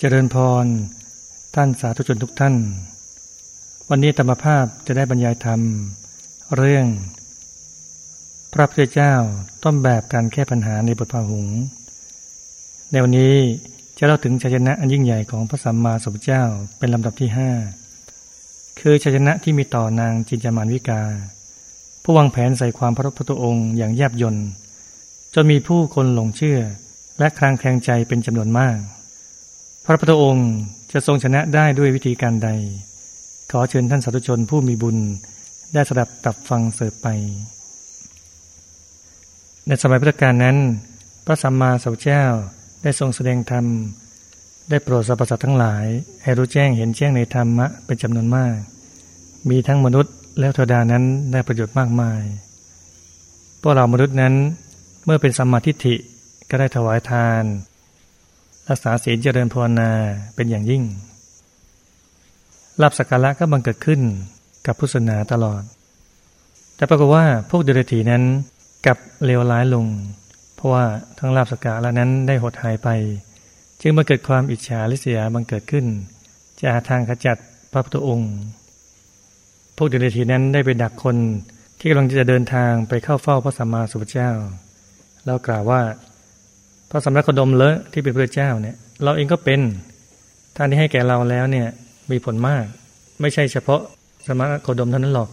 เจริญพร ท่านสาธุชนทุกท่าน วันนี้ธรรมภาพจะได้บรรยายธรรม เรื่อง พระพุทธเจ้าต้นแบบการแก้ปัญหาในบทพาหุง ในวันนี้จะเล่าถึงชัยชนะอันยิ่งใหญ่ของพระสัมมาสัมพุทธเจ้าเป็นลำดับที่ห้าคือชัยชนะที่มีต่อนางจินจามานวิกา ผู้วางแผนใส่ความพระพุทธองค์อย่างแยบยนจนมีผู้คนหลงเชื่อ และคลางแคลงใจเป็นจำนวนมาก พระพุทธองค์จะทรงชนะได้ด้วยวิธีการใด ขอเชิญท่านสาธุชนผู้มีบุญได้สดับตับฟังเสิร์ฟไป ในสมัยพุทธกาลนั้น พระสัมมาสัมพุทธเจ้าได้ทรงแสดงธรรม ได้โปรดสรรพสัตว์ทั้งหลาย ให้รู้แจ้งเห็นแจ้งในธรรมะเป็นจำนวนมาก มีทั้งมนุษย์และเทวดานั้นได้ประโยชน์มากมาย พวกเรามนุษย์นั้นเมื่อเป็นสัมมาทิฏฐิก็ได้ถวายทาน รักษาศีลเจริญภาวนาเป็นอย่างยิ่งลาบสักการะก็บังเกิดขึ้นกับพุทธศาสนาตลอด แต่ปรากฏว่าพวกเดรัจฉีนั้นกับเลวร้ายลง เพราะว่าทั้งลาบสักการะนั้นได้หดหายไป จึงมาเกิดความอิจฉาริษยาบังเกิดขึ้นจะหาทางขจัดพระพุทธองค์ พวกเดรัจฉีนั้นได้ไปดักคนที่กำลังจะเดินทางไปเข้าเฝ้าพระสัมมาสัมพุทธเจ้า แล้วกล่าวว่า พระสำนักโคดมเลอะที่เป็นพระเจ้าเนี่ย เราเองก็เป็นท่านที่ให้แก่เราแล้วเนี่ยมีผลมาก ไม่ใช่เฉพาะสมณโคดมเท่านั้นหรอก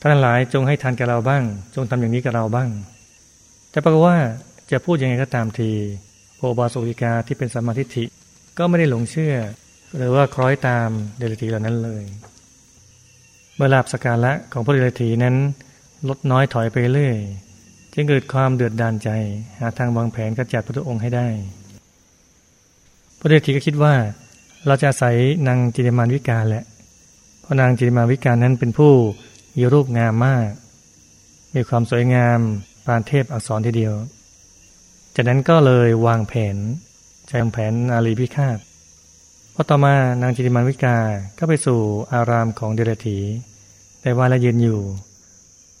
ท่านหลายจงให้ทานแก่เราบ้าง จงทำอย่างนี้กับเราบ้าง แต่ปรากฏว่าจะพูดยังไงก็ตามทีโอบาสุวิกาที่เป็นสมาธิิก็ไม่ได้หลงเชื่อ หรือว่าคล้อยตามเดลิทีเหล่านั้นเลย เมื่อลาบสการละของพระเดลิทีนั้น ลดน้อยถอยไปเรื่อย จึงเกิดความเดือดดานใจ หาทางวางแผนกระจัดพระองค์ให้ได้ พระเดชทีก็คิดว่า เราจะอาศัยนางจิตมานวิกาแหละ เพราะนางจิตมานวิกานั้นเป็นผู้มีรูปงามมาก มีความสวยงามปานเทพอักษรทีเดียว จากนั้นก็เลยวางแผนใจวางแผนอาลีพิฆาตพอต่อมานางจิตมานวิกาก็ไปสู่อารามของเดรถีแต่ว่าละเยืนอยู่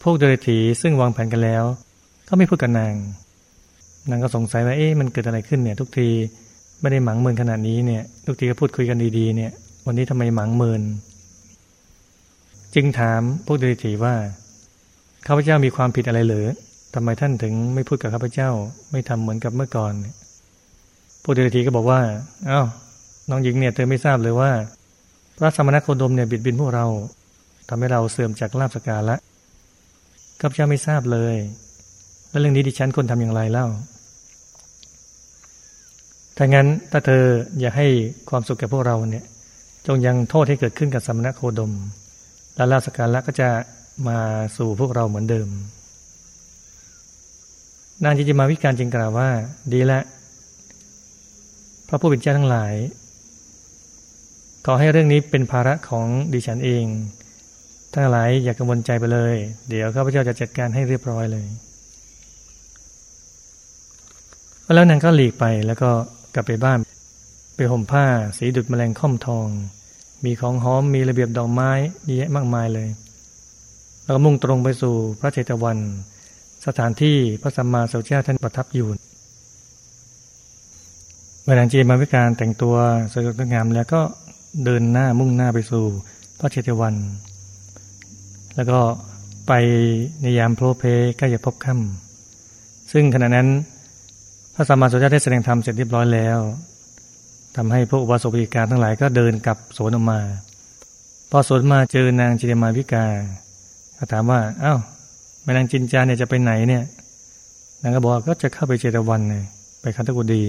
พวกเดรถีซึ่งวางแผนกันแล้ว ก็ไม่พูดกับนาง นางก็สงสัยว่าเอ๊ะมันเกิดอะไรขึ้นเนี่ย ทุกทีไม่ได้หมังเมินขนาดนี้เนี่ย ทุกทีก็พูดคุยกันดีๆ เนี่ย วันนี้ทำไมหมังเมินจึงถามพวกเดรัจฉีว่าข้าพเจ้ามีความผิดอะไรหรือทำไมท่านถึงไม่พูดกับข้าพเจ้า ไม่ทำเหมือนกับเมื่อก่อนพวกเดรัจฉีก็บอกว่าเอา้าน้องหญิงเนี่ยเธอไม่ทราบเลยว่า พระสมณโคดมเนี่ยบิดบินพวกเราทำให้เราเสื่อมจากลาบสกาละข้าพเจ้าไม่ทราบเลย แล้วเรื่องนี้ดิฉันควรทำอย่างไรเล่า ถ้างั้นถ้าเธออยากให้ความสุขแก่พวกเราเนี่ย จงยังโทษให้เกิดขึ้นกับสมณโคดม และลาสการละก็จะมาสู่พวกเราเหมือนเดิม นางจิจิมาวิการจึงกล่าวว่า ดีละ พระผู้เป็นเจ้าทั้งหลาย ขอให้เรื่องนี้เป็นภาระของดิฉันเองทั้งหลายอย่ากกังวลใจไปเลย เดี๋ยวข้าพเจ้าจะจัดการให้เรียบร้อยเลย แล้วนางก็หลีกไปแล้วก็กลับไปบ้าน ไปห่มผ้า สีดุดแมลงค่อมทอง มีของหอมมีระเบียบดอกไม้เยอะมากมายเลย แล้วก็มุ่งตรงไปสู่พระเจตวัน สถานที่พระสัมมาสัมพุทธเจ้าท่านประทับอยู่เมื่อนางจีมาวิการแต่งตัวสวยงามแล้วก็เดินหน้ามุ่งหน้าไปสู่พระเจตวัน แล้วก็ไปในยามโพลเพใกล้จะพบค่ำซึ่งขณะนั้น พระสัมมาสัมพุทธเจ้าได้แสดงธรรมเสร็จเรียบร้อยแล้วทำให้พวกอุบาสกวิการทั้งหลายก็เดินกลับโสนออกมา พอโสนมาเจอนางจินมาวิกาก็ถามว่า เอา้าแม่นางจินจาเนี่ยจะไปไหนเนี่ยนางก็บอกก็จะเข้าไปเจตวันเลยไปคันตกุดี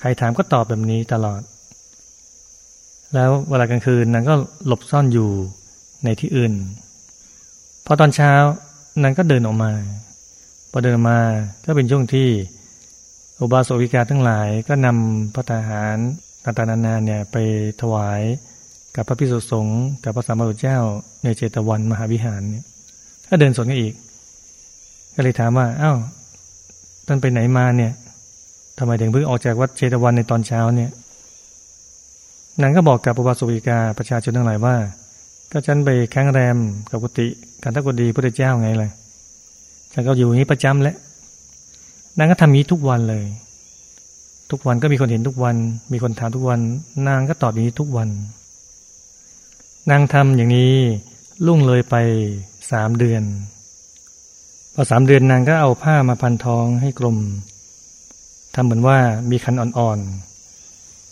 ใครถามก็ตอบแบบนี้ตลอด แล้วเวลากลางคืนนางก็หลบซ่อนอยู่ในที่อื่น พอตอนเช้านางก็เดินออกมา พอเดินมาก็เป็นช่วงที่อุบาสกวิกาทั้งหลายก็นำพระทหารตางๆนานาเนี่ยไปถวายกับพระพิสุสงฆ์กับพระสัมมาสัมพุทธเจ้าในเจตวันมหาวิหารเนี่ยก็เดินสวนกันอีก ก็เลยถามว่าอ้าวท่านไปไหนมาเนี่ยทำไมถึงเพิ่งออกจากวัดเจตวันในตอนเช้าเนี่ยนางก็บอกกับอุบาสกวิกาประชาชนทั้งหลายว่า ก็ฉันไปค้งแรมกับกุฏิกันทกุฎีพระเจ้าไงเลย ฉันก็อยู่นี้ประจำแล้วนางก็ทำนี้ทุกวันเลย ทุกวันก็มีคนเห็นทุกวัน มีคนถามทุกวัน นางก็ตอบอย่างนี้ทุกวัน นางทำอย่างนี้ลุ่งเลยไปสามเดือน พอสามเดือนนางก็เอาผ้ามาพันท้องให้กลมทำเหมือนว่ามีคันอ่อน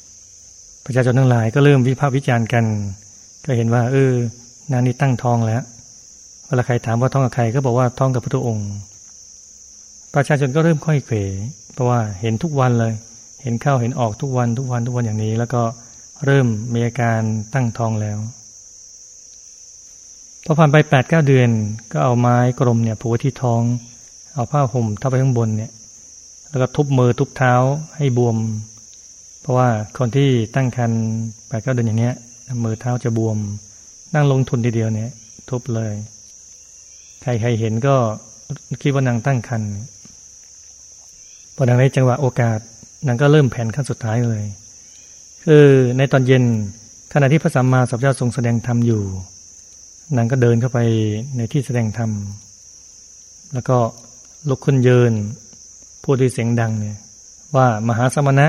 ๆ ประชาชนทั้งหลายก็เริ่มวิพากษ์วิจารณ์กัน ก็เห็นว่า เออนางนี้ตั้งท้องแล้ว วลาใครถามว่าท้องกับใครก็บอกว่าท้องกับพระุองค์ ประชาชนก็เริ่มค่อยเขวเพราะว่าเห็นทุกวันเลย เห็นเข้าเห็นออกทุกวันทุกวันทุกวันอย่างนี้ แล้วก็เริ่มมีอาการตั้งท้องแล้วพอผ่านไปแปดเก้าเดือนก็เอาไม้กลมเนี่ยผูกที่ท้อง เอาผ้าห่มทับไปข้างบนเนี่ย แล้วก็ทุบมือทุบเท้าให้บวม เพราะว่าคนที่ตั้งครรภ์แปดเก้าเดือนอย่างเนี้ยมือเท้าจะบวม นั่งลงทุนทีเดียวเนี่ย ทุบเลย ใครใครเห็นก็คิดว่านางตั้งครรภ์พอดังในจังหวะโอกาสนางก็เริ่มแผนขั้นสุดท้ายเลย คือในตอนเย็นขณะที่พระสัมมาสัมพุทธเจ้าทรงแสดงธรรมอยู่นางก็เดินเข้าไปในที่แสดงธรรม แล้วก็ลุกขึ้นยืนพูดด้วยเสียงดังเนี่ย ว่ามหาสมณะ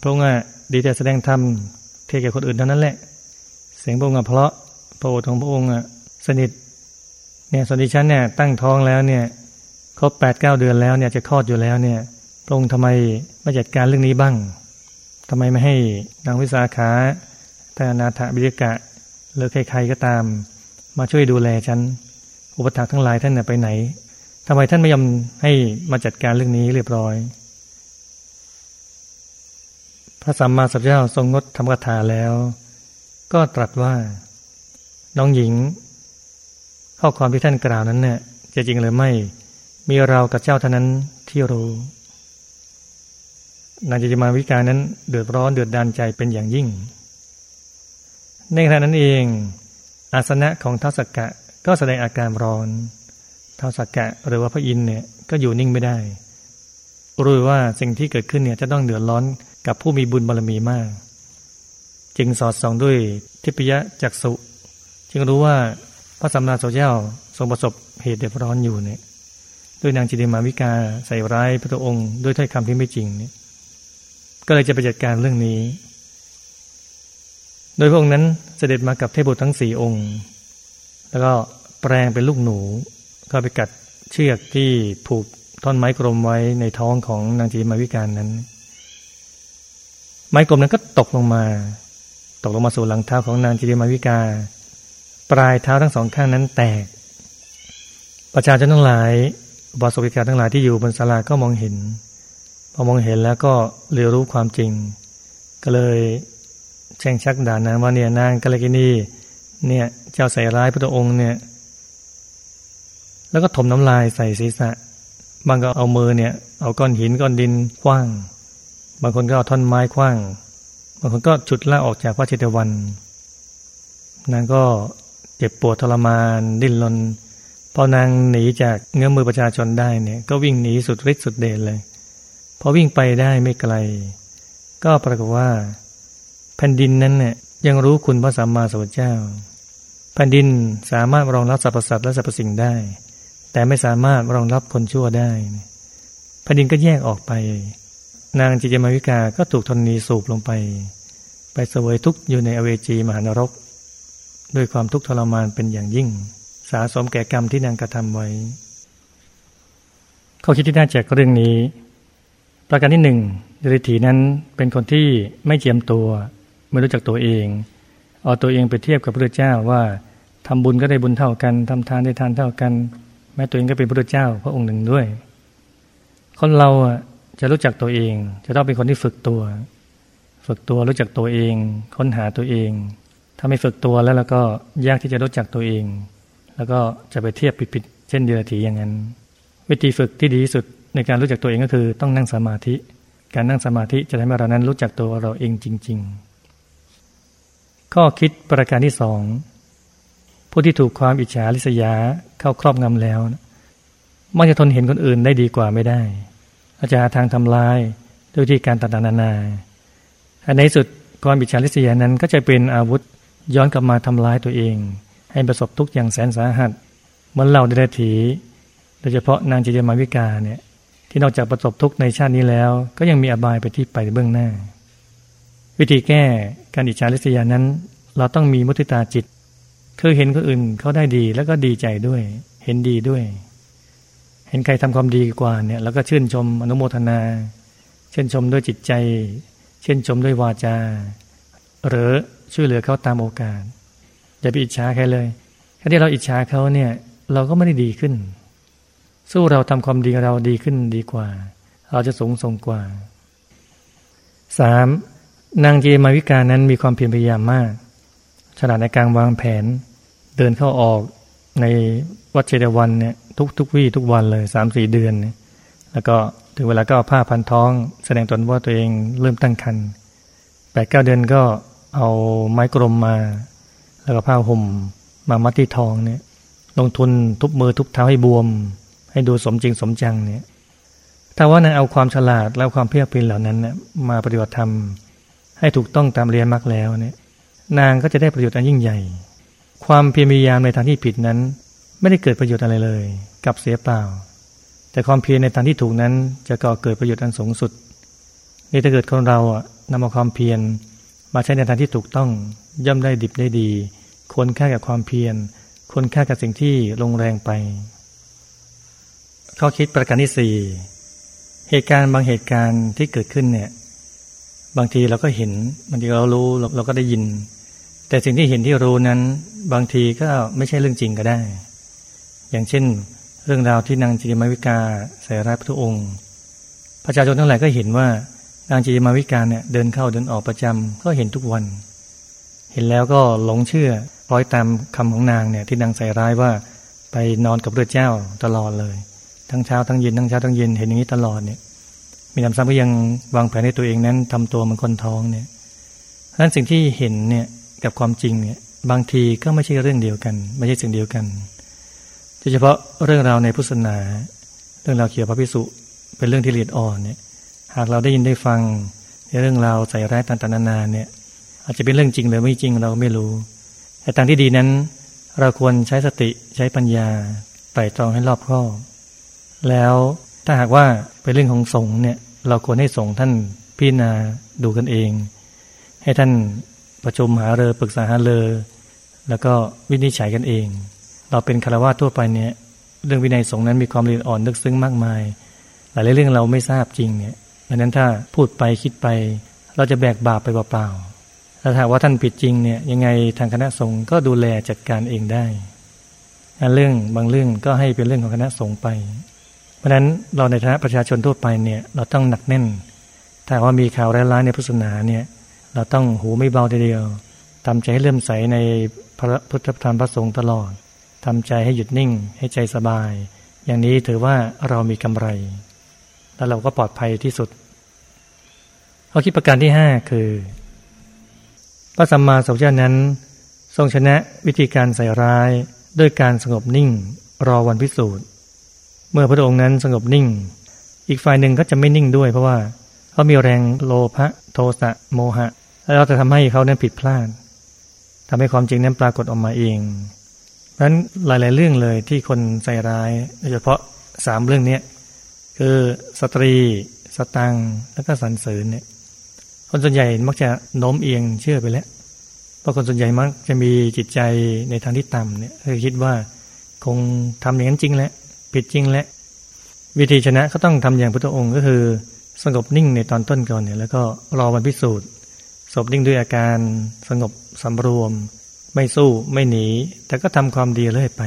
พระองค์ดีแต่แสดงธรรมเทแก่คนอื่นเท่านั้นแหละ เสียงพระองค์เพราะพระโอษฐ์ของพระองค์สนิท เนี่ยส่วนดิฉันเนี่ยตั้งท้องแล้วเนี่ยครบแปดเก้าเดือนแล้วเนี่ยจะคลอดอยู่แล้วเนี่ยพระองค์ทำไมไม่จัดการเรื่องนี้บ้างทำไมไม่ให้นางวิสาขาแต่นาถบิริกะหรือใครๆก็ตาม มาช่วยดูแลฉันอุปถัมภ์ทั้งหลายท่านไปไหนทำไมท่านไม่ยอมให้มาจัดการเรื่องนี้เรียบร้อย พระสัมมาสัมพุทธเจ้าทรงงดธรรมกถาแล้ว ก็ตรัสว่า น้องหญิง ข้อความที่ท่านกล่าวนั้นเนี่ยจะจริงหรือไม่ มีเรากับเจ้าเท่านั้นที่รู้นางจิจิมาวิกานั้นเดือดร้อนเดือดดานใจเป็นอย่างยิ่ง ในขณะนั้นเอง อาสนะของท้าวสกกะก็แสดงอาการร้อนท้าวสักกะหรือว่าพระอินเนี่ยก็อยู่นิ่งไม่ได้รู้ว่าสิ่งที่เกิดขึ้นเนี่ยจะต้องเดือดร้อนกับผู้มีบุญบารมีมาก จึงสอดส่องด้วยทิพยจักสุจึงรู้ว่า พระสัมมาสัมพุทธเจ้าทรงประสบเหตุเดือดร้อนอยู่เนี่ยด้วยนางจิติมาวิกาใส่ร้ายพระองค์ด้วยถ้อยคำที่ไม่จริงเนี่ยก็เลยจะไปจัดการเรื่องนี้ โดยพระองค์นั้นเสด็จมากับเทพบุตรทั้งสี่องค์ แล้วก็แปลงเป็นลูกหนูก็ไปกัดเชือกที่ผูกท่อนไม้กลมไว้ในท้องของนางจีมาวิการนั้น ไม้กลมนั้นก็ตกลงมา ตกลงมาสู่หลังเท้าของนางจีมาวิกา ปลายเท้าทั้งสองข้างนั้นแตก ประชาชนทั้งหลายบาสวิกาทั้งหลายที่อยู่บนศาลาก็มองเห็น พอมองเห็นแล้วก็เรียรู้ความจริง ก็เลยแช่งชักด่านนางว่าเนี่ยนางกาลกินีเนี่ยเจ้าใส่ร้ายพระองค์เนี่ย แล้วก็ถมน้ำลายใส่ศีรษะ บางก็เอามือเนี่ย เอาก้อนหินก้อนดินคว้าง บางคนก็เอาท่อนไม้คว้าง บางคนก็ฉุดล่าออกจากพระเจตวันนางก็ เจ็บปวดทรมาน ดิ้นรนพอนางหนีจากเงื้อมือประชาชนได้เนี่ย ก็วิ่งหนีสุดฤทธิ์สุดเดชเลยพอวิ่งไปได้ไม่ไกล ก็ปรากฏว่า แผ่นดินนั้นเนี่ยยังรู้คุณพระสัมมาสัมพุทธเจ้า แผ่นดินสามารถรองรับสรรพสัตว์และสรรพสิ่งได้ แต่ไม่สามารถรองรับคนชั่วได้แผ่นดินก็แยกออกไป นางจิจมาวิกาก็ถูกทนนีสูบลงไป ไปเสวยทุกข์อยู่ในอเวจีมหานรก ด้วยความทุกข์ทรมานเป็นอย่างยิ่ง สาสมแก่กรรมที่นางกระทำไว้ ข้อคิดที่น่าแจกเรื่องนี้ ประการที่หนึ่งเดริถีนั้นเป็นคนที่ไม่เจียมตัว ไม่รู้จักตัวเอง เอาตัวเองไปเทียบกับพระเจ้าว่าทำบุญก็ได้บุญเท่ากันทำทานได้ทานเท่ากัน แม้ตัวเองก็เป็นพระเจ้าพระองค์หนึ่งด้วย คนเราจะรู้จักตัวเอง จะต้องเป็นคนที่ฝึกตัว ฝึกตัวรู้จักตัวเอง ค้นหาตัวเอง ถ้าไม่ฝึกตัวแล้วแล้วก็ยากที่จะรู้จักตัวเอง แล้วก็จะไปเทียบผิดๆเช่นเดียรถีอย่างนั้น วิธีฝึกที่ดีที่สุดในการรู้จักตัวเองก็คือต้องนั่งสมาธิ การนั่งสมาธิจะทำให้เรานั้นรู้จักตัวเราเองจริง ๆ ข้อคิดประการที่สองผู้ที่ถูกความอิจฉาริษยาเข้าครอบงำแล้วมักจะทนเห็นคนอื่นได้ดีกว่าไม่ได้อาจจะหาทางทำลายด้วยที่การตัดนานาในสุดความอิจฉาริษยานั้นก็จะเป็นอาวุธ ย้อนกลับมาทำลายตัวเอง ให้ประสบทุกข์อย่างแสนสาหัสเหมือนเราได้ถีโดยเฉพาะนางจิยมาวิกาเนี่ย ที่นอกจากประสบทุกข์ในชาตินี้แล้ว ก็ยังมีอบายไปที่ไปเบื้องหน้า วิธีแก้การอิจฉาริษยานั้น เราต้องมีมุติตาจิต คือเห็นคนอื่นเขาได้ดีแล้วก็ดีใจด้วย เห็นดีด้วย เห็นใครทำความดีกว่าเนี่ยแล้วก็ชื่นชมอนุโมทนา ชื่นชมด้วยจิตใจ ชื่นชมด้วยวาจา หรือ ช่วยเหลือเขาตามโอกาส อย่าไปอิจฉาใครเลยแค่ที่เราอิจฉาเขาเนี่ย เราก็ไม่ได้ดีขึ้น สู้เราทำความดีเราดีขึ้นดีกว่า เราจะสูงส่งกว่าสามนางเจมาวิกานั้นมีความเพียรพยายามมาก ฉลาดในการวางแผน เดินเข้าออกในวัดเจดวันเนี่ยทุกทุกวี่ทุกวันเลยสามสี่เดือนนแล้วก็ถึงเวลาก็เอาผ้าพันท้อง แสดงตนว่าตัวเองเริ่มตั้งครรภ์แปดเก้าเดือนก็ เอาไม้กลมมา แล้วก็ผ้าห่มมามัดที่ทองเนี่ย ลงทุนทุบมือทุบเท้าให้บวม ให้ดูสมจริงสมจังเนี่ย ถ้าว่านางเอาความฉลาดและความเพียรพินเหล่านั้นเนี่ยมาปฏิบัติธรรม ให้ถูกต้องตามเรียนมรรคแล้วเนี่ย นางก็จะได้ประโยชน์อันยิ่งใหญ่ ความเพียรพยายามในทางที่ผิดนั้น ไม่ได้เกิดประโยชน์อะไรเลยกับเสียเปล่า แต่ความเพียรในทางที่ถูกนั้น จะก่อเกิดประโยชน์อันสูงสุดนี่ถ้าเกิดคนเราอะนำเอาความเพียร มาใช้ในทางที่ถูกต้องย่อมได้ดิบได้ดี ควรค่ากับความเพียรควรค่ากับสิ่งที่ลงแรงไป ข้อคิดประการที่สี่เหตุการณ์บางเหตุการณ์ที่เกิดขึ้นเนี่ย บางทีเราก็เห็น บางทีเรารู้เราก็ได้ยิน แต่สิ่งที่เห็นที่รู้นั้น บางทีก็ไม่ใช่เรื่องจริงก็ได้ อย่างเช่น เรื่องราวที่นางจิริมาวิกาใส่ร้ายพระองค์ ประชาชนทั้งหลายก็เห็นว่า นางจิริมาวิกาเนี่ยเดินเข้าเดินออกประจำก็เห็นทุกวัน เห็นแล้วก็หลงเชื่อร้อยตามคำของนางเนี่ยที่นางใส่ร้ายว่าไปนอนกับพระเจ้าตลอดเลย ทั้งเช้าทั้งเย็นทั้งเช้าทั้งเย็นเห็นอย่างนี้ตลอดเนี่ย มีนำซ้ำก็ยังวางแผนในตัวเองนั้นทำตัวเหมือนคนท้องเนี่ยดังนั้นสิ่งที่เห็นเนี่ยกับความจริงเนี่ยบางทีก็ไม่ใช่เรื่องเดียวกัน ไม่ใช่สิ่งเดียวกันโดยเฉพาะเรื่องราวในพุทธศาสนา เรื่องราวเกี่ยวกับพระพิสุเป็นเรื่องที่ละเอียดอ่อนเนี่ย หากเราได้ยินได้ฟังในเรื่องราวใส่ร้ายต่างๆนานาเนี่ย อาจจะเป็นเรื่องจริงหรือไม่จริงเราไม่รู้ แต่ทางที่ดีนั้น เราควรใช้สติใช้ปัญญาไต่ตรองให้รอบคอบแล้วถ้าหากว่าเป็นเรื่องของสงฆ์เนี่ยเราควรให้สงฆ์ท่านพิจารณาดูกันเอง ให้ท่านประชุมหาเรือปรึกษาหาเรือแล้วก็วินิจฉัยกันเอง เราเป็นคารวะทั่วไปเนี่ย เรื่องวินัยสงฆ์นั้นมีความละเอียดอ่อนลึกซึ้งมากมาย หลายเรื่องเราไม่ทราบจริงเนี่ย ดังนั้นถ้าพูดไปคิดไป เราจะแบกบาปไปเปล่าๆถ้าถามว่าท่านผิดจริงเนี่ยยังไงทางคณะสงฆ์ก็ดูแลจัดการเองได้เรื่องบางเรื่องก็ให้เป็นเรื่องของคณะสงฆ์ไป เพราะฉะนั้นเราในฐานะประชาชนทั่วไปเนี่ยเราต้องหนักแน่น ถ้าว่ามีข่าวร้ายๆในพุทธศาสนาเนี่ยเราต้องหูไม่เบาทีเดียวทำใจให้เลื่อมใสในพระพุทธธรรมพระสงฆ์ตลอดทำใจให้หยุดนิ่งให้ใจสบาย อย่างนี้ถือว่าเรามีกำไร แล้วเราก็ปลอดภัยที่สุดข้อคิดประการที่ห้าคือ พระสัมมาสัมพุทธเจ้านั้น ทรงชนะวิธีการใส่ร้ายด้วยการสงบนิ่งรอวันพิสูจน์ เมื่อพระองค์นั้นสงบนิ่ง อีกฝ่ายหนึ่งก็จะไม่นิ่งด้วย เพราะว่าเขามีแรงโลภะโทสะโมหะ แล้วจะทำให้เขานั้นผิดพลาดทำให้ความจริงนั้นปรากฏออกมาเองเพราะฉะนั้นหลาย ๆ เรื่องเลยที่คนใส่ร้ายโดยเฉพาะสามเรื่องนี้ คือสตรี สตัง แล้วก็สรรเสริญเนี่ย คนส่วนใหญ่มักจะโน้มเอียงเชื่อไปแล้วเพราะคนส่วนใหญ่มักจะมีจิตใจในทางที่ต่ำเนี่ยคือคิดว่าคงทำอย่างนั้นจริงแหละผิดจริงแหละวิธีชนะก็ต้องทำอย่างพุทธองค์ก็คือ สงบนิ่งในตอนต้นก่อนเนี่ย แล้วก็รอวันพิสูจน์สงบนิ่งด้วยอาการสงบสำรวม ไม่สู้ไม่หนี แต่ก็ทำความดีเรื่อยไป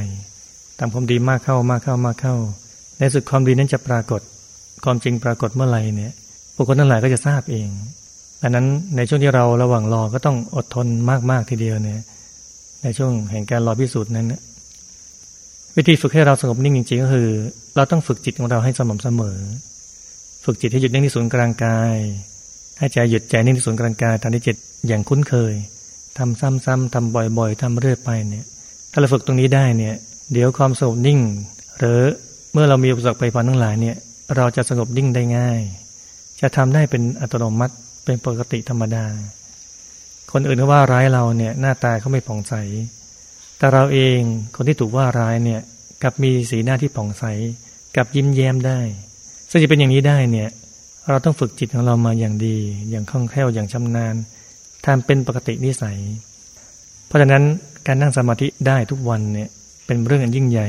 ทำความดีมากเข้ามากเข้ามากเข้า ในสุดความดีนั้นจะปรากฏ ความจริงปรากฏเมื่อไหร่เนี่ยบุคคลทั้งหลายก็จะทราบเองดังนั้นในช่วงที่เราระหว่างรอก็ต้องอดทนมากๆทีเดียวเนี่ยในช่วงแห่งการรอพิสูจน์นั้นนวิธีฝึกให้เราสงบนิ่งจริงๆก็คือ เราต้องฝึกจิตของเราให้สม่ำเสมอ ฝึกจิตให้หยุดนิ่งที่ศูนย์กลางกาย ให้ใจหยุดใจนิ่งที่ศูนย์กลางกายทำที่จิตอย่างคุ้นเคยทำซ้ำๆทำบ่อย ๆทำเรื่อยไปเนี่ย ถ้าเราฝึกตรงนี้ได้เนี่ย เดี๋ยวความสงบนิ่ง หรือ เมื่อเรามีอุปสรรคไปพานทั้งหลายเนี่ย เราจะสงบนิ่งได้ง่าย จะทำได้เป็นอัตโนมัติเป็นปกติธรรมดา คนอื่นว่าร้ายเราเนี่ยหน้าตาเขาไม่ผ่องใส แต่เราเองคนที่ถูกว่าร้ายเนี่ยกับมีสีหน้าที่ผ่องใสกับยิ้มแย้มได้ซึ่งจะเป็นอย่างนี้ได้เนี่ย เราต้องฝึกจิตของเรามาอย่างดี อย่างคล่องแคล่วอย่างชำนาญทำเป็นปกตินิสัย เพราะฉะนั้นการนั่งสมาธิได้ทุกวันเนี่ยเป็นเรื่องอันยิ่งใหญ่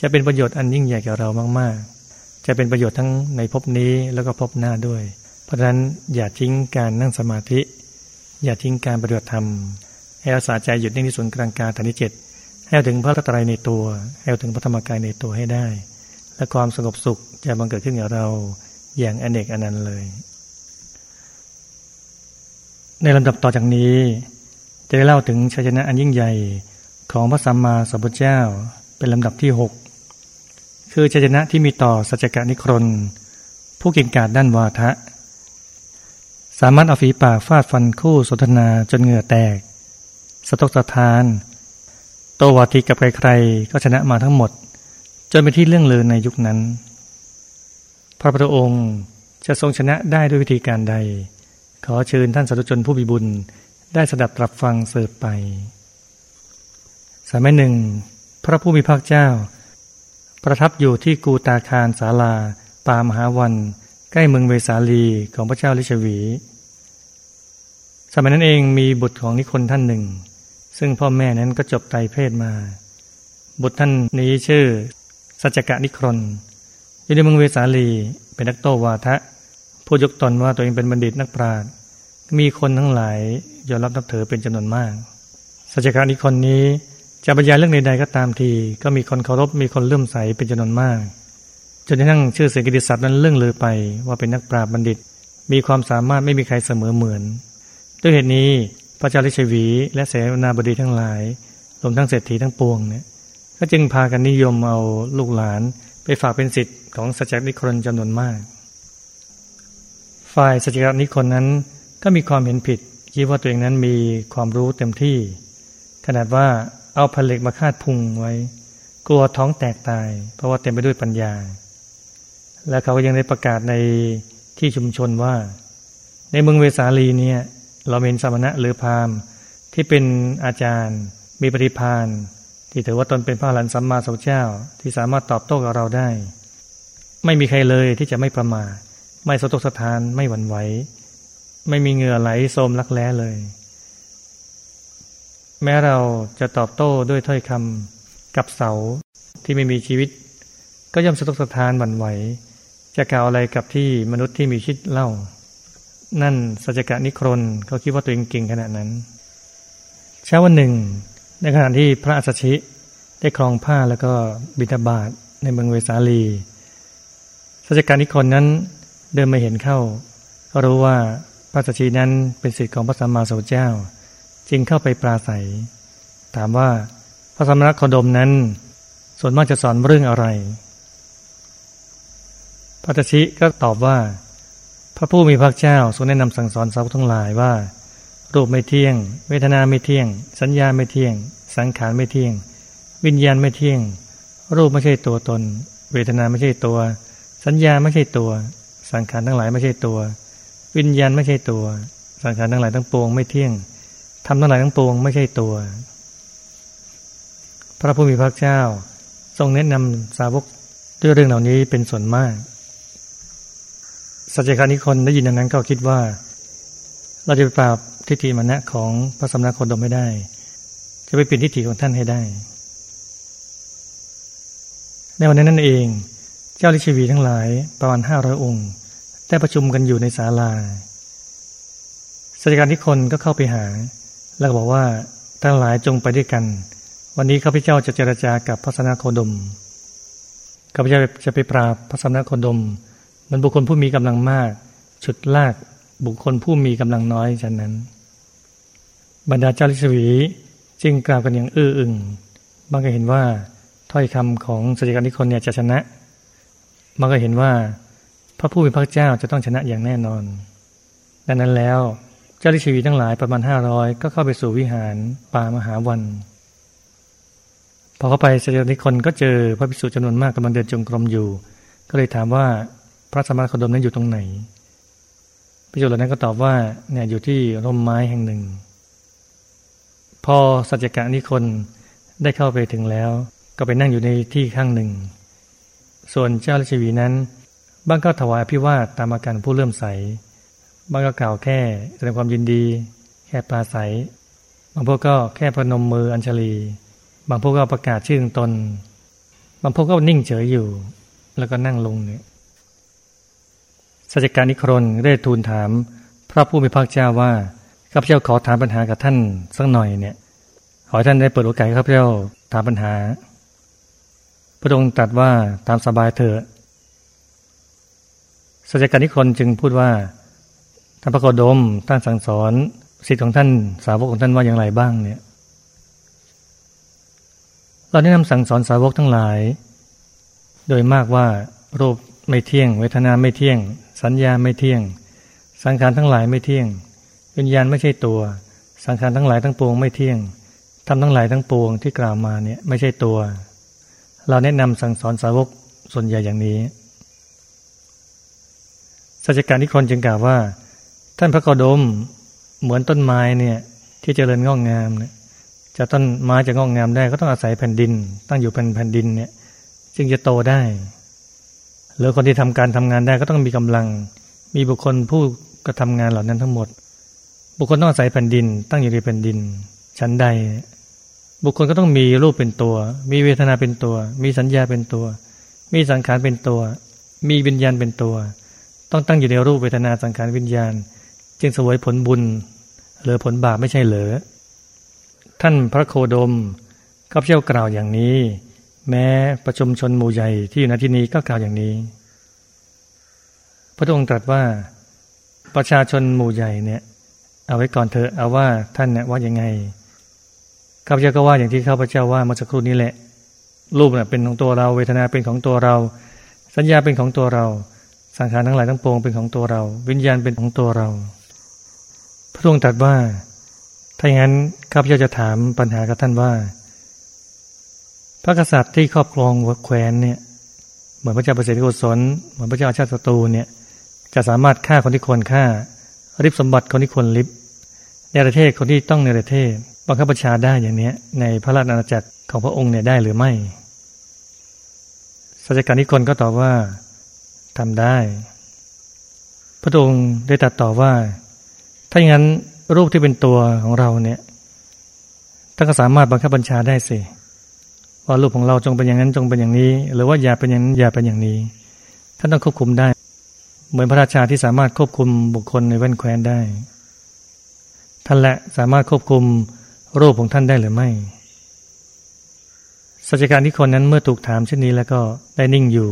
จะเป็นประโยชน์อันยิ่งใหญ่แกับเรามาก ๆ จะเป็นประโยชน์ทั้งในภพนี้แล้วก็ภพหน้าด้วย เพราะฉะนั้นอย่าทิ้งการนั่งสมาธิ อย่าทิ้งการปฏิบัติธรรมให้รักษาใจหยุดนิ่งที่ศูนย์กลางกายฐานที่เจ็ดให้ถึงพระตรัยในตัวให้ถึงพระธรรมกายในตัวให้ได้ และความสงบสุขจะบังเกิดขึ้นกับเราอย่างอเนกอนันต์เลย ในลำดับต่อจากนี้ จะได้เล่าถึงชัยชนะอันยิ่งใหญ่ของพระสัมมาสัมพุทธเจ้า เป็นลำดับที่หก คือชัยชนะที่มีต่อสัจกะนิครน ผู้เก่งกาจด้านวาทะ สามารถเอาฝีปากฟาดฟันคู่สนทนาจนเหงื่อแตก สะทกสะทาน โตวาทีกับใครๆก็ชนะมาทั้งหมด จนเป็นที่เรื่องลือในยุคนั้น พระพุทธองค์จะทรงชนะได้ด้วยวิธีการใด ขอเชิญท่านสาธุชนผู้มีบุญได้สดับตรับฟังเสิร์ไป สมัยหนึ่ง พระผู้มีพระเจ้า ประทับอยู่ที่กูตาคารศาลา ป่ามหาวัน ใกล้เมืองเวสาลีของพระเจ้าลิชวี สมัยนั้นเองมีบุตรของนิคนท่านหนึ่ง ซึ่งพ่อแม่นั้นก็จบไตรเพศมา บุตรท่านนี้ชื่อ สัจกะนิครนอยู่ในเมืองเวสาลีเป็นนักโตวาทะ ผู้ยกตนว่าตัวเองเป็นบัณฑิตนักปราชญ์มีคนทั้งหลายยอมรับนับถือเป็นจำนวนมากสัจกะนิครนนี้ จะบรรยายเรื่องใดๆก็ตามที ก็มีคนเคารพมีคนเลื่อมใสเป็นจำนวนมาก จนกระทั่งชื่อเสียงกิติศัพท์นั้นเรื่องลือไปว่าเป็นนักปราชญ์บัณฑิต มีความสามารถไม่มีใครเสมอเหมือน ด้วยเหตุนี้พระเจ้าลิชวี และเสนาบดีทั้งหลายรวมทั้งเศรษฐีทั้งปวงเนี่ยก็จึงพากันนิยมเอาลูกหลานไปฝากเป็นสิทธิ์ของสัจจนิคนจำนวนมาก ฝ่ายสัจจนิคนนั้นก็มีความเห็นผิดคิดว่าตัวเองนั้นมีความรู้เต็มที่ ขนาดว่า เอาผลึกมาคาดพุงไว้ กลัวท้องแตกตาย เพราะว่าเต็มไปด้วยปัญญา และเขาก็ยังได้ประกาศในที่ชุมชนว่า ในเมืองเวสาลีเนี่ย เราเป็นสมณะหรือพราหมณ์ที่เป็นอาจารย์ มีปฏิพานที่ถือว่าตนเป็นพระหลันสัมมาสัมพุทธเจ้าที่สามารถตอบโต้กับเราได้ ไม่มีใครเลยที่จะไม่ประมาทไม่สะทกสะทานไม่หวั่นไหว ไม่มีเหงื่อไหลโสมรักแร้เลย แม้เราจะตอบโต้ด้วยถ้อยคำกับเสาที่ไม่มีชีวิต ก็ย่อมสะทกสะทานหวั่นไหว จะกล่าวอะไรกับที่มนุษย์ที่มีชีวิตเล่า นั่นสัจกะนิครนเขาคิดว่าตัวเองเก่งขนาดนั้น เช้าวันหนึ่ง ในขณะที่พระอัสชิได้คลองผ้าแล้วก็บิดาบาตในเมืองเวสาลีสัจกะนิครนนั้นเดินมาเห็นเข้า ก็รู้ว่าพระอัสชินั้นเป็นศิษย์ของพระสัมมาสัมพุทธเจ้า จึงเข้าไปปราศัย ถามว่าพระสมณโคดมนั้น ส่วนมากจะสอนเรื่องอะไรพระอัสชิก็ตอบว่า พระผู้มีพระเจ้าทรงแนะนำสั่งสอนสาวกทั้งหลายว่า รูปไม่เที่ยง เวทนาไม่เที่ยง สัญญาไม่เที่ยง สังขารไม่เที่ยง วิญญาณไม่เที่ยง รูปไม่ใช่ตัวตน เวทนาไม่ใช่ตัว สัญญาไม่ใช่ตัว สังขารทั้งหลายไม่ใช่ตัว วิญญาณไม่ใช่ตัว สังขารทั้งหลายทั้งปวงไม่เที่ยง ทำทั้งหลายทั้งปวงไม่ใช่ตัว พระผู้มีพระเจ้า ทรงแนะนำสาวกด้วยเรื่องเหล่านี้เป็นส่วนมากสัจจคานิคนได้ยินอย่างนั้นก็คิดว่า เราจะไปปราบทิฏฐิมณะของพระสมณโคดมไม่ได้ จะไปเปลี่ยนทิฏฐิของท่านให้ได้ ในวันนั้นนั่นเอง เจ้าลิชวีทั้งหลายประมาณห้าร้อยองค์ ได้ประชุมกันอยู่ในศาลาสัจจการนิคนก็เข้าไปหา แล้วก็บอกว่าทั้งหลายจงไปด้วยกัน วันนี้ข้าพเจ้าจะเจรจากับพระสนาโคดมข้าพเจ้าจะไปปราบพระสนาโคดม มันบุคคลผู้มีกำลังมาก ฉุดลากบุคคลผู้มีกำลังน้อยฉะนั้น บรรดาเจ้าลิชวีจึงกล่าวกันอย่างอื้ออึงบางก็เห็นว่าถ้อยคำของสัจการนิคนเนี่ยจะชนะบางก็เห็นว่า พระผู้เป็นพระเจ้าจะต้องชนะอย่างแน่นอน ดังนั้นแล้ว เจ้าลิชวีทั้งหลายประมาณห้าร้อยก็เข้าไปสู่วิหารป่ามหาวัน พอเข้าไปสัจกานิคนก็เจอพระภิกษุจำนวนมากกำลังเดินจงกรมอยู่ ก็เลยถามว่าพระสมณโคดมนั้นอยู่ตรงไหนพิจุเหล่านั้นก็ตอบว่าเนี่ยอยู่ที่ร่มไม้แห่งหนึ่ง พอสัจจกะนิคนได้เข้าไปถึงแล้ว ก็ไปนั่งอยู่ในที่ข้างหนึ่ง ส่วนเจ้าราชวีนั้นบ้างก็ถวายพิวาทตามอาการผู้เลื่อมใส บางก็กล่าวแค่แสดงความยินดี แค่ปลาใสบางพวกก็แค่พนมมืออัญชลี บางพวกก็ประกาศชื่อตน บางพวกก็นิ่งเฉยอยู่ แล้วก็นั่งลงเนี่ยสัจการนิครนได้ทูลถาม พระผู้มีพระเจ้าว่าข้าพเจ้าขอถามปัญหากับท่านสักหน่อยเนี่ย ขอท่านได้เปิดโอกาสให้ข้าพเจ้าถามปัญหา พระองค์ตรัสว่าตามสบายเถอะสัจการนิครนจึงพูดว่า ท่านพระโคดมท่านสั่งสอนสิทธิ์ของท่านสาวกของท่านว่าอย่างไรบ้างเนี่ย เราได้นำสั่งสอนสาวกทั้งหลาย โดยมากว่ารูปไม่เที่ยง เวทนาไม่เที่ยง สัญญาไม่เที่ยง สังขารทั้งหลายไม่เที่ยง วิญญาณไม่ใช่ตัว สังขารทั้งหลายทั้งปวงไม่เที่ยงทำทั้งหลายทั้งปวงที่กล่าวมาเนี่ยไม่ใช่ตัว เราแนะนำสั่งสอนสาวกส่วนใหญ่อย่างนี้สัจการนิคนจึงกล่าวว่า ท่านพระโคดมเหมือนต้นไม้เนี่ย ที่เจริญงอกงามเนี่ยจะต้นไม้จะงอกงามได้ก็ต้องอาศัยแผ่นดิน ตั้งอยู่เป็นแผ่นดินเนี่ย จึงจะโตได้หรือคนที่ทำการทำงานได้ก็ต้องมีกำลัง มีบุคคลผู้กระทำงานเหล่านั้นทั้งหมด บุคคลต้องอาศัยแผ่นดิน ตั้งอยู่ในแผ่นดิน ชั้นใด บุคคลก็ต้องมีรูปเป็นตัว มีเวทนาเป็นตัว มีสัญญาเป็นตัว มีสังขารเป็นตัว มีวิญญาณเป็นตัว ต้องตั้งอยู่ในรูปเวทนาสังขารวิญญาณ จึงสวยผลบุญหรือผลบาปไม่ใช่เหรอท่านพระโคดมข้าพเจ้ากล่าวอย่างนี้ แม้ประชุมชนหมู่ใหญ่ที่อยู่ณที่นี้ก็กล่าวอย่างนี้ พระองค์ตรัสว่าประชาชนหมู่ใหญ่เนี่ย เอาไว้ก่อนเถอะเอาว่าท่านเนี่ยว่ายังไงข้าพเจ้าก็ว่าอย่างที่ข้าพเจ้าว่าเมื่อสักครู่นี้แหละ รูปเนี่ยเป็นของตัวเรา เวทนาเป็นของตัวเรา สัญญาเป็นของตัวเรา สังขารทั้งหลายทั้งปวงเป็นของตัวเรา วิญญาณเป็นของตัวเรา ระองค์ตรัสว่า ถ้าอย่างนั้นข้าพเจ้าจะถามปัญหากับท่านว่า พระกษัตริย์ที่ครอบครองวัแควนเนี่ย เหมือนพระเจ้าประเสริฐโกศลเหมือนพระเจ้าอาชาติศัตรูเนี่ย จะสามารถฆ่าคนที่ควรฆ่า ริบสมบัติคนที่ควรริบในประเทศคนที่ต้องในประเทศบังคับบัญชาได้อย่างนี้ในพระราชอาณาจักรของพระองค์เนี่ยได้หรือไม่สัจการนิคนก็ตอบว่าทำได้ พระองค์ได้ตัดต่อว่า ถ้าอย่างนั้นรูปที่เป็นตัวของเราเนี่ยท่านก็สามารถบังคับบัญชาได้สิว่ารูปของเราจงเป็นอย่างนั้นจงเป็นอย่างนี้ หรือว่าอย่าเป็นอย่างนั้นอย่าเป็นอย่างนี้ ท่านต้องควบคุมได้ เหมือนพระราชาที่สามารถควบคุมบุคคลในแว่นแคว้นได้ ท่านและสามารถควบคุมรูปของท่านได้หรือไม่สัจการที่คนนั้นเมื่อถูกถามเช่นนี้แล้วก็ได้นิ่งอยู่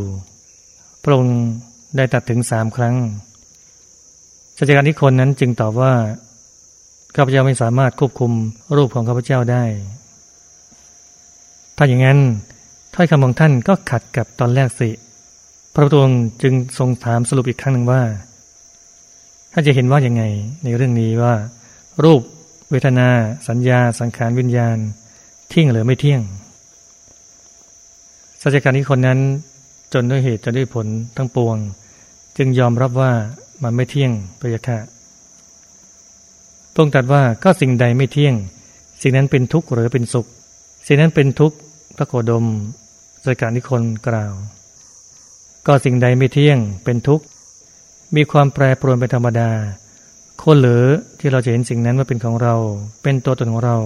พระองค์ได้ตัดถึงสามครั้ง สัจการนิคนนั้นจึงตอบว่าข้าพเจ้าไม่สามารถควบคุมรูปของข้าพเจ้าได้ ถ้าอย่างนั้นถ้อยคำของท่านก็ขัดกับตอนแรกสิ พระพุทองค์จึงทรงถามสรุปอีกครั้งหนึ่งว่าท่านจะเห็นว่าอย่างไง ในเรื่องนี้ว่า รูปเวทนา สัญญา สังขารวิญญาณเที่ยงหรือไม่เที่ยงสัจการนิคนนั้นจนด้วยเหตุจนด้วยผลทั้งปวง จึงยอมรับว่า มันไม่เที่ยงพระยะค่ะตรงตัดว่าก็สิ่งใดไม่เที่ยง สิ่งนั้นเป็นทุกข์หรือเป็นสุข สิ่งนั้นเป็นทุกข์พระโคดมสกานิคนกล่าว ก็สิ่งใดไม่เที่ยงเป็นทุกข์มีความแปรปรวนเป็นธรรมดาคนหรือที่เราจะเห็นสิ่งนั้นว่าเป็นของเรา เป็นตัวตนของเรา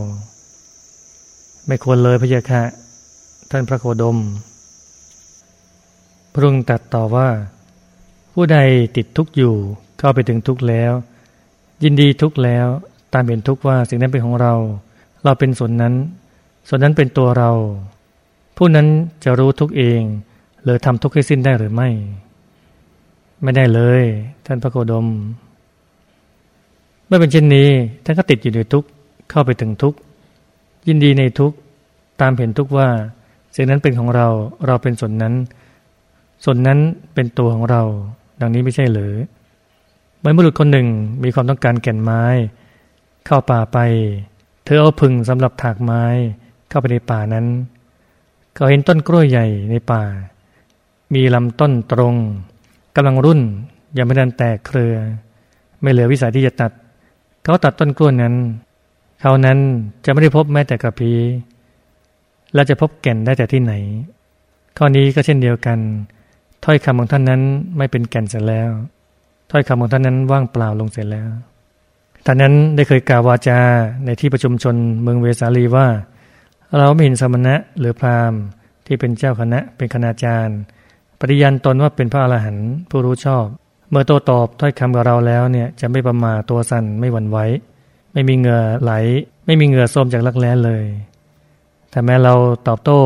ไม่ควรเลยพระยะค่ะท่านพระโคดมพระองค์ตรัสต่อว่า ผู้ใดติดทุกข์อยู่เข้าไปถึงทุกข์แล้ว ยินดีทุกข์แล้ว ตามเห็นทุกข์ว่าสิ่งนั้นเป็นของเรา เราเป็นส่วนนั้น ส่วนนั้นเป็นตัวเรา ผู้นั้นจะรู้ทุกข์เอง หรือทำทุกข์ให้สิ้นได้หรือไม่ ไม่ได้เลย ท่านพระโคดม เมื่อเป็นเช่นนี้ท่านก็ติดอยู่ในทุกข์เข้าไปถึงทุกข์ยินดีในทุกข์ตามเห็นทุกข์ว่าสิ่งนั้นเป็นของเรา เราเป็นส่วนนั้น ส่วนนั้นเป็นตัวของเรา ดังนี้ไม่ใช่หรือเมื่อบุรุษคนหนึ่งมีความต้องการแก่นไม้ เข้าป่าไป เธอเอาพึงสำหรับถากไม้เข้าไปในป่านั้น เขาเห็นต้นกล้วยใหญ่ในป่า มีลำต้นตรงกำลังรุ่นยังไม่ดันแตกเครือ ไม่เหลือวิสัยที่จะตัด เขาตัดต้นกล้วยนั้น เขานั้นจะไม่ได้พบแม้แต่กระพีและจะพบแก่นได้แต่ที่ไหน ข้อนี้ก็เช่นเดียวกัน ถ้อยคำของท่านนั้นไม่เป็นแก่นเสร็จแล้ว ถ้อยคำของท่านนั้นว่างเปล่าลงเสร็จแล้วท่านนั้นได้เคยกล่าววาจาในที่ประชุมชนเมืองเวสาลีว่า เราไม่เห็นสมณะหรือพราหมณ์ที่เป็นเจ้าคณะเป็นคณาจารย์ ปฏิญาณตนว่าเป็นพระอรหันต์ผู้รู้ชอบ เมื่อโตตอบถ้อยคำกับเราแล้วเนี่ยจะไม่ประมาตัวสั่นไม่หวั่นไหวไม่มีเหงื่อไหล ไม่มีเหงื่อส้มจากลักแร้เลยแต่แม้เราตอบโต้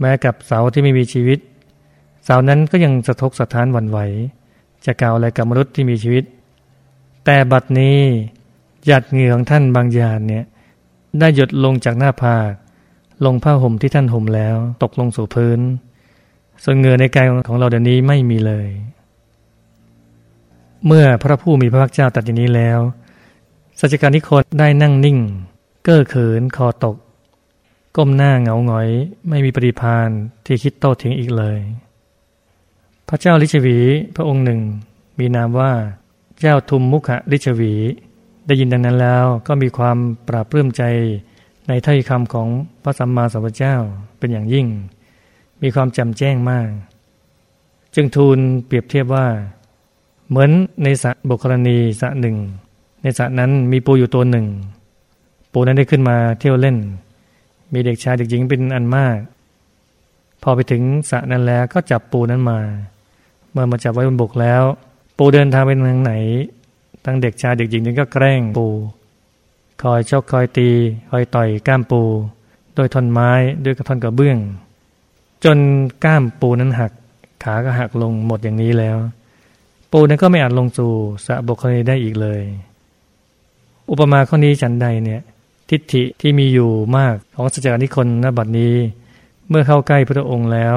แม้กับเสาที่ไม่มีชีวิต สานั้นก็ยังสะทกสะท้านหวั่นไหว จะกล่าวอะไรกับมนุษย์ที่มีชีวิต แต่บัดนี้หยัดเหงื่อของท่านบางอย่างเนี่ย ได้หยดลงจากหน้าผากลงผ้าห่มที่ท่านห่มแล้ว ตกลงสู่พื้น ส่วนเหงื่อในกายของเราเดี๋ยวนี้ไม่มีเลย เมื่อพระผู้มีพระภาคเจ้าตัดอย่างนี้แล้วสัจการนิโคตได้นั่งนิ่ง เก้อเขินคอตก ก้มหน้าเหงาหงอย ไม่มีปริพานที่คิดโต้เถียงอีกเลย พระเจ้าลิชวีพระองค์หนึ่ง มีนามว่า เจ้าทุมมุขลิชวี ได้ยินดังนั้นแล้วก็มีความปราบปลื้มใจในถ้อยคำของพระสัมมาสัมพุทธเจ้าเป็นอย่างยิ่ง มีความจำแจ้งมาก จึงทูลเปรียบเทียบว่า เหมือนในสระบุคลณีสระหนึ่ง ในสระนั้นมีปูอยู่ตัวหนึ่ง ปูนั้นได้ขึ้นมาเที่ยวเล่น มีเด็กชายเด็กหญิงเป็นอันมาก พอไปถึงสระนั้นแล้วก็จับปูนั้นมา เมื่อมาจับไว้บนบกแล้ว ปูเดินทางไปทางไหนทั้งเด็กชายเด็กหญิงนั้นก็แกล้งปู คอยชกคอยตี คอยต่อยก้ามปู โดยท่อนไม้ด้วยกระท่อนกระเบื้อง จนก้ามปูนั้นหัก ขาก็หักลงหมดอย่างนี้แล้ว ปูนั้นก็ไม่อาจลงสู่สะบกคณีได้อีกเลย อุปมาข้อนี้ฉันใดเนี่ย ทิฏฐิที่มีอยู่มากของสัจจานิคนณบัดนี้ เมื่อเข้าใกล้พระองค์แล้ว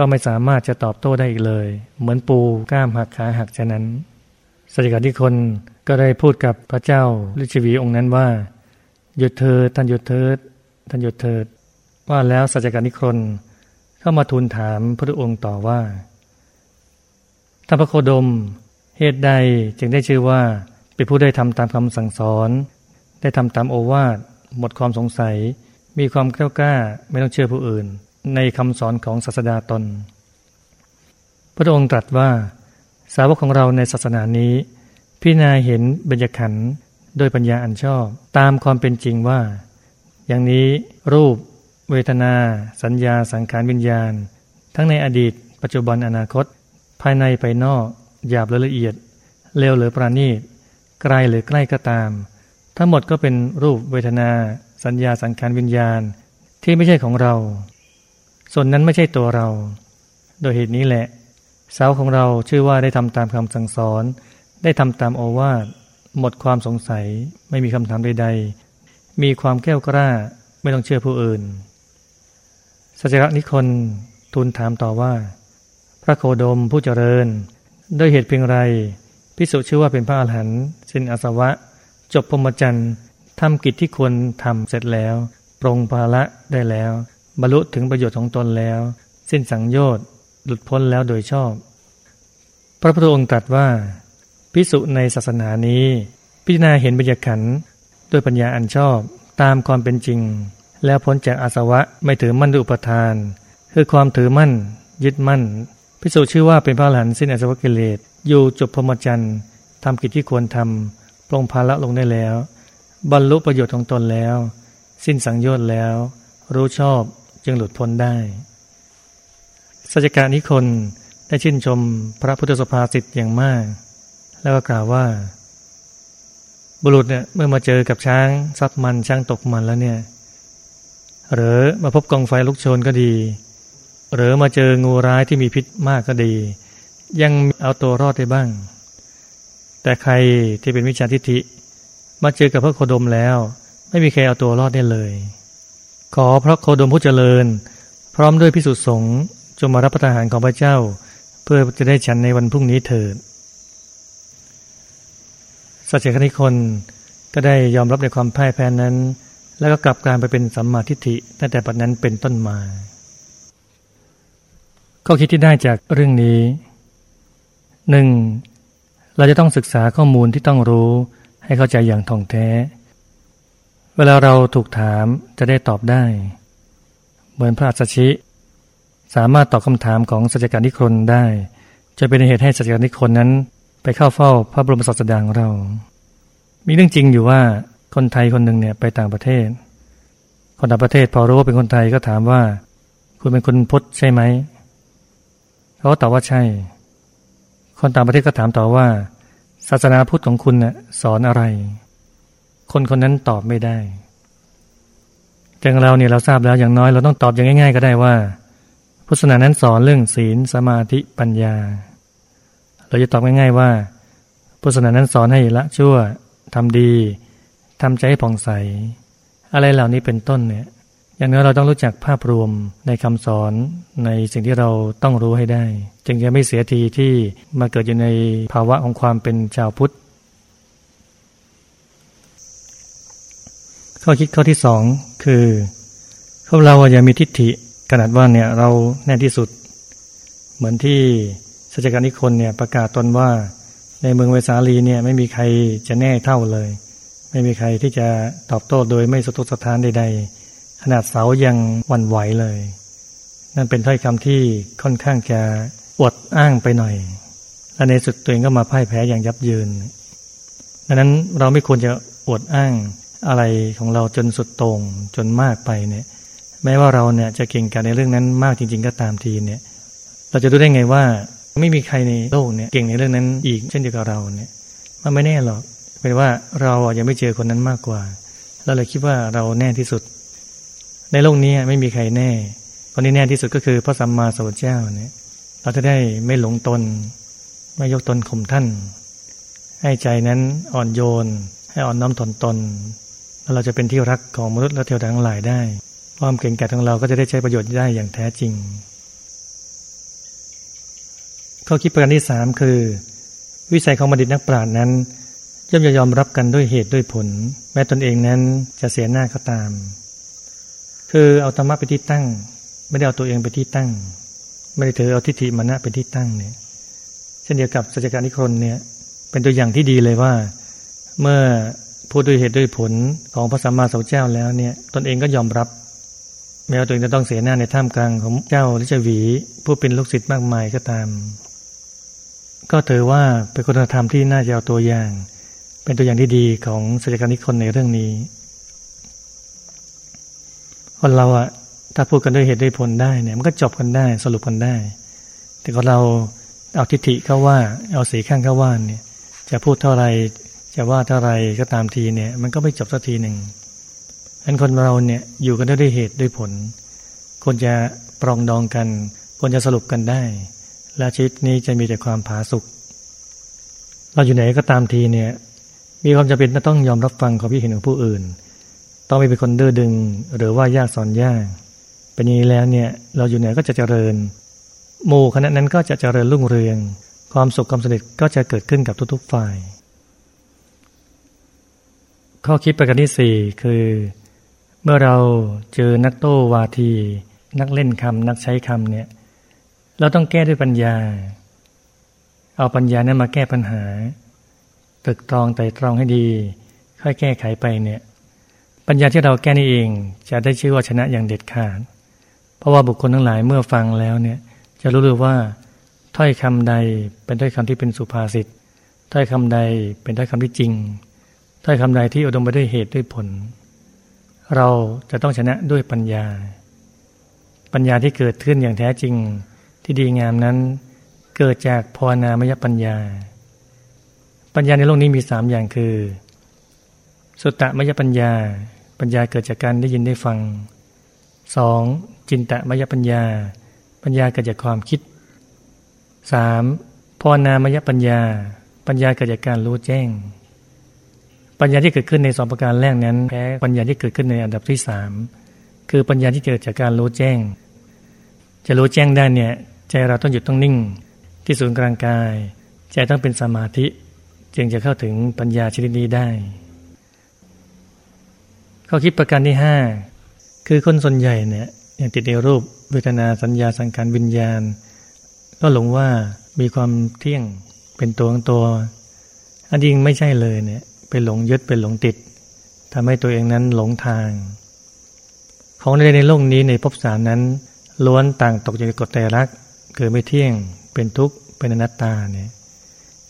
ก็ไม่สามารถจะตอบโต้ได้อีกเลย เหมือนปูก้ามหักขาหักฉะนั้นสัจจที่คนก็ได้พูดกับพระเจ้าฤชวีองค์นั้นว่า หยุดเถิดท่านหยุดเถิดท่านหยุดเถิด ว่าแล้วสัจจนิคนเข้ามาทูลถามพระองค์ต่อว่าท่านพระโคดม เหตุใดจึงได้ชื่อว่า เป็นผู้ได้ทำตามคำสั่งสอน ได้ทำตามโอวาทหมดความสงสัย มีความกล้ากล้าไม่ต้องเชื่อผู้อื่น ในคำสอนของศาสดาตน พระองค์ตรัสว่าสาวกของเราในศาสนานี้ พิจารณาเห็นบรรยขันโดยปัญญาอันชอบ ตามความเป็นจริงว่า อย่างนี้รูป เวทนา สัญญา สังขารวิญญาณ ทั้งในอดีต ปัจจุบันอนาคต ภายในไปนอก หยาบหรือละเอียดเลวหรือประณีตไกลหรือใกล้ก็ตาม ทั้งหมดก็เป็นรูปเวทนา สัญญาสังขารวิญญาณ ที่ไม่ใช่ของเรา ส่วนนั้นไม่ใช่ตัวเรา โดยเหตุนี้แหละ สาวของเราชื่อว่าได้ทำตามคำสั่งสอน ได้ทำตามโอวาทหมดความสงสัยไม่มีคำถามใด ๆ มีความแก้วกล้าไม่ต้องเชื่อผู้อื่นสัจระนิคนทูลถามต่อว่า พระโคดมผู้เจริญ ด้วยเหตุเพียงไรพิสุชื่อว่าเป็นพระอรหันต์สิ้นอาสวะ จบพรหมจรรย์ทำกิจที่ควรทำเสร็จแล้ว ปรงภาระได้แล้ว บรรลุถึงประโยชน์ของตนแล้ว สิ้นสังโยชน์หลุดพ้นแล้วโดยชอบ พระพุทธองค์ตรัสว่า พิสุในศาสนานี้ พิจารณาเห็นบัญญัขันด้วยปัญญาอันชอบตามความเป็นจริง แล้วพ้นจากอาสวะไม่ถือมั่นด้วยอุปทาน คือความถือมั่น ยึดมั่น พิสุชื่อว่าเป็นพระหลานสิ้นอาสวะกิเลสอยู่จบพรหมจรรย์ทำกิจที่ควรทำปรงภาระลงได้แล้ว บรรลุประโยชน์ของตนแล้ว สิ้นสังโยชน์แล้ว รู้ชอบ จึงหลุดพ้นได้สัจการนิคนได้ชื่นชมพระพุทธสภาสิทธิ์อย่างมาก แล้วก็กล่าวว่า บุรุษเนี่ยเมื่อมาเจอกับช้างซับมันช้างตกมันแล้วเนี่ย หรือมาพบกองไฟลุกโชนก็ดี หรือมาเจองูร้ายที่มีพิษมากก็ดี ยังเอาตัวรอดได้บ้าง แต่ใครที่เป็นวิชาทิฏฐิมาเจอกับพระโคดมแล้ว ไม่มีใครเอาตัวรอดได้เลย ขอพระโคดมผู้เจริญ พร้อมด้วยพิสุสงฆ์จงมารับประทานาหารของพระเจ้า เพื่อจะได้ฉันในวันพรุ่งนี้เถิดสัจเจคณิคนก็ได้ยอมรับในความพ่ายแพ้นั้น แล้วก็กลับกลายไปเป็นสัมมาทิฏฐิตั้งแต่ปัจนั้นเป็นต้นมาข้อคิดที่ได้จากเรื่องนี้หนึ่งเราจะต้องศึกษาข้อมูลที่ต้องรู้ให้เข้าใจอย่างท่องแท้ เวลาเราถูกถามจะได้ตอบได้ เหมือนพระอัสชิ สามารถตอบคาถามของสัจการนิครนได้ จะเป็นเหตุให้สัจการนิครนนั้น ไปเข้าเฝ้าพระบรมศาสดาของเรา มีเรื่องจริงอยู่ว่าคนไทยคนหนึ่งเนี่ยไปต่างประเทศ คนต่างประเทศพอรู้ว่าเป็นคนไทยก็ถามว่า คุณเป็นคนพุทธใช่ไหมเขาตอบว่าใช่ คนต่างประเทศก็ถามต่อว่า ศาสนาพุทธของคุณน่ยสอนอะไร คนคนนั้นตอบไม่ได้แต่เราเนี่ยเราทราบแล้วอย่างน้อยเราต้องตอบอย่างง่าย ๆ ก็ได้ว่า พุทธศาสนานั้นสอนเรื่องศีลสมาธิปัญญา เราจะตอบง่าย ๆว่า พุทธศาสนานั้นสอนให้ละชั่วทำดีทำใจให้ผ่องใส อะไรเหล่านี้เป็นต้นเนี่ย อย่างน้อยเราต้องรู้จักภาพรวมในคำสอนในสิ่งที่เราต้องรู้ให้ได้ จึงจะไม่เสียทีที่มาเกิดอยู่ในภาวะของความเป็นชาวพุทธ ข้อคิดข้อที่สองคือพวกเราอย่ามีทิฏฐิขนาดว่าเนี่ยเราแน่ที่สุด เหมือนที่สัจการนิคนเนี่ยประกาศตนว่าในเมืองเวสาลีเนี่ยไม่มีใครจะแน่เท่าเลย ไม่มีใครที่จะตอบโต้โดยไม่สะทกสะท้านใด ๆ ขนาดเสายังวันไหวเลย นั่นเป็นถ้อยคำที่ค่อนข้างจะอวดอ้างไปหน่อย และในสุดตัวเองก็มาพ่ายแพ้อย่างยับยืนดังนั้นเราไม่ควรจะอวดอ้าง อะไรของเราจนสุดโต่งจนมากไปเนี่ย แม้ว่าเราเนี่ยจะเก่งกันในเรื่องนั้นมากจริง ๆ ก็ตามทีเนี่ย เราจะรู้ได้ไงว่าไม่มีใครในโลกเนี่ยเก่งในเรื่องนั้นอีกเช่นเดียวกับเราเนี่ย มันไม่แน่หรอกเป็นว่าเรายังไม่เจอคนนั้นมากกว่าเราเลยคิดว่าเราแน่ที่สุด ในโลกนี้ไม่มีใครแน่คนที่แน่ที่สุดก็คือพระสัมมาสัมพุทธเจ้าเนี่ย เราจะได้ไม่หลงตน ไม่ยกตนข่มท่าน ให้ใจนั้นอ่อนโยน ให้อ่อนน้อมถ่อมตน เราจะเป็นที่รักของมนุษย์และเทวดาทั้งหลายได้ ความเก่งกาจของเราก็จะได้ใช้ประโยชน์ได้อย่างแท้จริง ข้อคิดประการที่สามคือ วิสัยของบัณฑิตนักปราชญ์นั้น ย่อมจะยอมรับกันด้วยเหตุด้วยผล แม้ตนเองนั้นจะเสียหน้าก็ตาม คือเอาธรรมะไปที่ตั้ง ไม่ได้เอาตัวเองไปที่ตั้ง ไม่ได้ถือเอาทิฏฐิมานะเป็นที่ตั้งเนี่ยเช่นเดียวกับสัจการนิครนเนี่ยเป็นตัวอย่างที่ดีเลยว่าเมื่อ พูดด้วยเหตุด้วยผลของพระสัมมาสัมพุทธเจ้าแล้วเนี่ยตนเองก็ยอมรับ แม้ว่าตัวเองจะต้องเสียหน้าในท่ามกลางของเจ้าลิชวี ผู้เป็นลูกศิษย์มากมายก็ตาม ก็ถือว่าเป็นคุณธรรมที่น่าจะเอาตัวอย่าง เป็นตัวอย่างที่ดีของศัจการนิคนในเรื่องนี้ คนเราอะถ้าพูดกันด้วยเหตุด้วยผลได้เนี่ยมันก็จบกันได้สรุปกันได้ แต่คนเราเอาทิฏฐิเข้าว่า เอาสีข้างเข้าว่าเนี่ยจะพูดเท่าไร จะว่าเท่าไรก็ตามทีเนี่ย มันก็ไม่จบสักทีหนึ่งอันคนเราเนี่ยอยู่กันได้วยเหตุด้วยผลควรจะปรองดองกันควรจะสรุปกันได้ และชีวิตนี้จะมีแต่ความผาสุกเราอยู่ไหนก็ตามทีเนี่ย มีความจำเป็นต้องยอมรับฟังความคิดเห็นของผู้อื่น ต้องไม่เป็นคนดื้อดึง หรือว่ายากสอนยากเป็นอย่างนี้แล้วเนี่ยเราอยู่ไหนก็จะเจริญหมู่คณะนั้นก็จะเจริญรุ่งเรือง ความสุขความสำเร็จก็จะเกิดขึ้นกับทุกๆฝ่าย ข้อคิดประการที่สี่คือ เมื่อเราเจอนักโต้วาที นักเล่นคำนักใช้คำเนี่ย เราต้องแก้ด้วยปัญญา เอาปัญญานั้นมาแก้ปัญหาตึกตรองไต่ตรองให้ดี ค่อยแก้ไขไปเนี่ย ปัญญาที่เราแก้นี่เองจะได้ชื่อว่าชนะอย่างเด็ดขาด เพราะว่าบุคคลทั้งหลายเมื่อฟังแล้วเนี่ย จะรู้เลยว่า ถ้อยคำใดเป็นถ้อยคำที่เป็นสุภาษิตถ้อยคำใดเป็นถ้อยคำที่จริง ถ้อยคำใดที่อุดมไปด้วยเหตุด้วยผล เราจะต้องชนะด้วยปัญญา ปัญญาที่เกิดขึ้นอย่างแท้จริงที่ดีงามนั้น เกิดจากภาวนามยปัญญา ปัญญาในโลกนี้มีสามอย่างคือ สุตตมยปัญญา ปัญญาเกิดจากการได้ยินได้ฟังสองจินตมยปัญญา ปัญญาเกิดจากความคิดสามภาวนามยปัญญา ปัญญาเกิดจากการรู้แจ้ง ปัญญาที่เกิดขึ้นในสองประการแรกนั้นแพ้ปัญญาที่เกิดขึ้นในอันดับที่สามคือปัญญาที่เกิดจากการรู้แจ้ง จะรู้แจ้งได้เนี่ยใจเราต้องหยุดต้องนิ่ง ที่ศูนย์กลางกาย ใจต้องเป็นสมาธิ จึงจะเข้าถึงปัญญาชนิดนี้ได้ ข้อคิดประการที่ห้าคือคนส่วนใหญ่เนี่ยย่างติดในรูปเวทนาสัญญาสังขารวิญญาณ ก็หลงว่ามีความเที่ยงเป็นตัวของตัวอันจริงไม่ใช่เลยเนี่ย เป็นหลงยึดเป็นหลงติดทำให้ตัวเองนั้นหลงทาง ของในในโลกนี้ในภพสามนั้น ล้วนต่างตกอยู่ในกฎแต่รักคือไม่เที่ยงเป็นทุกข์เป็นอนัตตาเนี่ย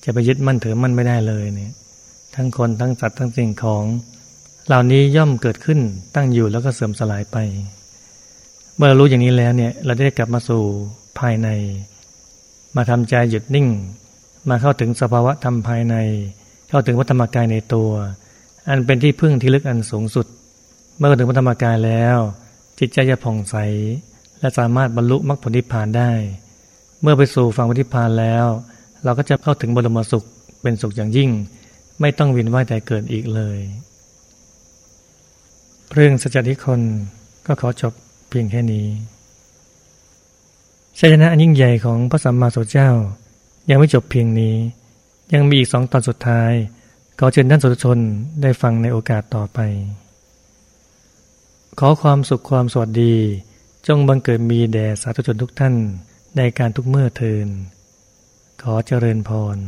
จะไปยึดมั่นถือมั่นไม่ได้เลยเนี่ย ทั้งคนทั้งสัตว์ทั้งสิ่งของ เหล่านี้ย่อมเกิดขึ้นตั้งอยู่แล้วก็เสื่อมสลายไป เมื่อรรู้อย่างนี้แล้วเนี่ย เราได้กลับมาสู่ภายใน มาทำใจหยุดนิ่ง มาเข้าถึงสภาวะธรรมภายใน เข้าถึงวัฏรรมกายในตัว อันเป็นที่พึ่งที่ลึกอันสูงสุด เมื่อถึงวัฏรมกายแล้ว จิตใจจะผ่องใส และสามารถบรรลุมรรคผลนิพพานได้ เมื่อไปสู่ฝั่งนิพพานแล้ว เราก็จะเข้าถึงบรมสุขเป็นสุขอย่างยิ่ง ไม่ต้องวินว่ายแต่เกิดอีกเลย เรื่องสัจจิคนก็ขอจบเพียงแค่นี้ชัยชนะอันยิ่งใหญ่ของพระสัมมาสัมพุทธเจ้ายังไม่จบเพียงนี้ ยังมีอีกสองตอนสุดท้ายขอเชิญท่านสุชนได้ฟังในโอกาสต่อไป ขอความสุขความสวัสดี จงบังเกิดมีแด่สาธุชนทุกท่านในการทุกเมื่อเทิน ขอเจริญพร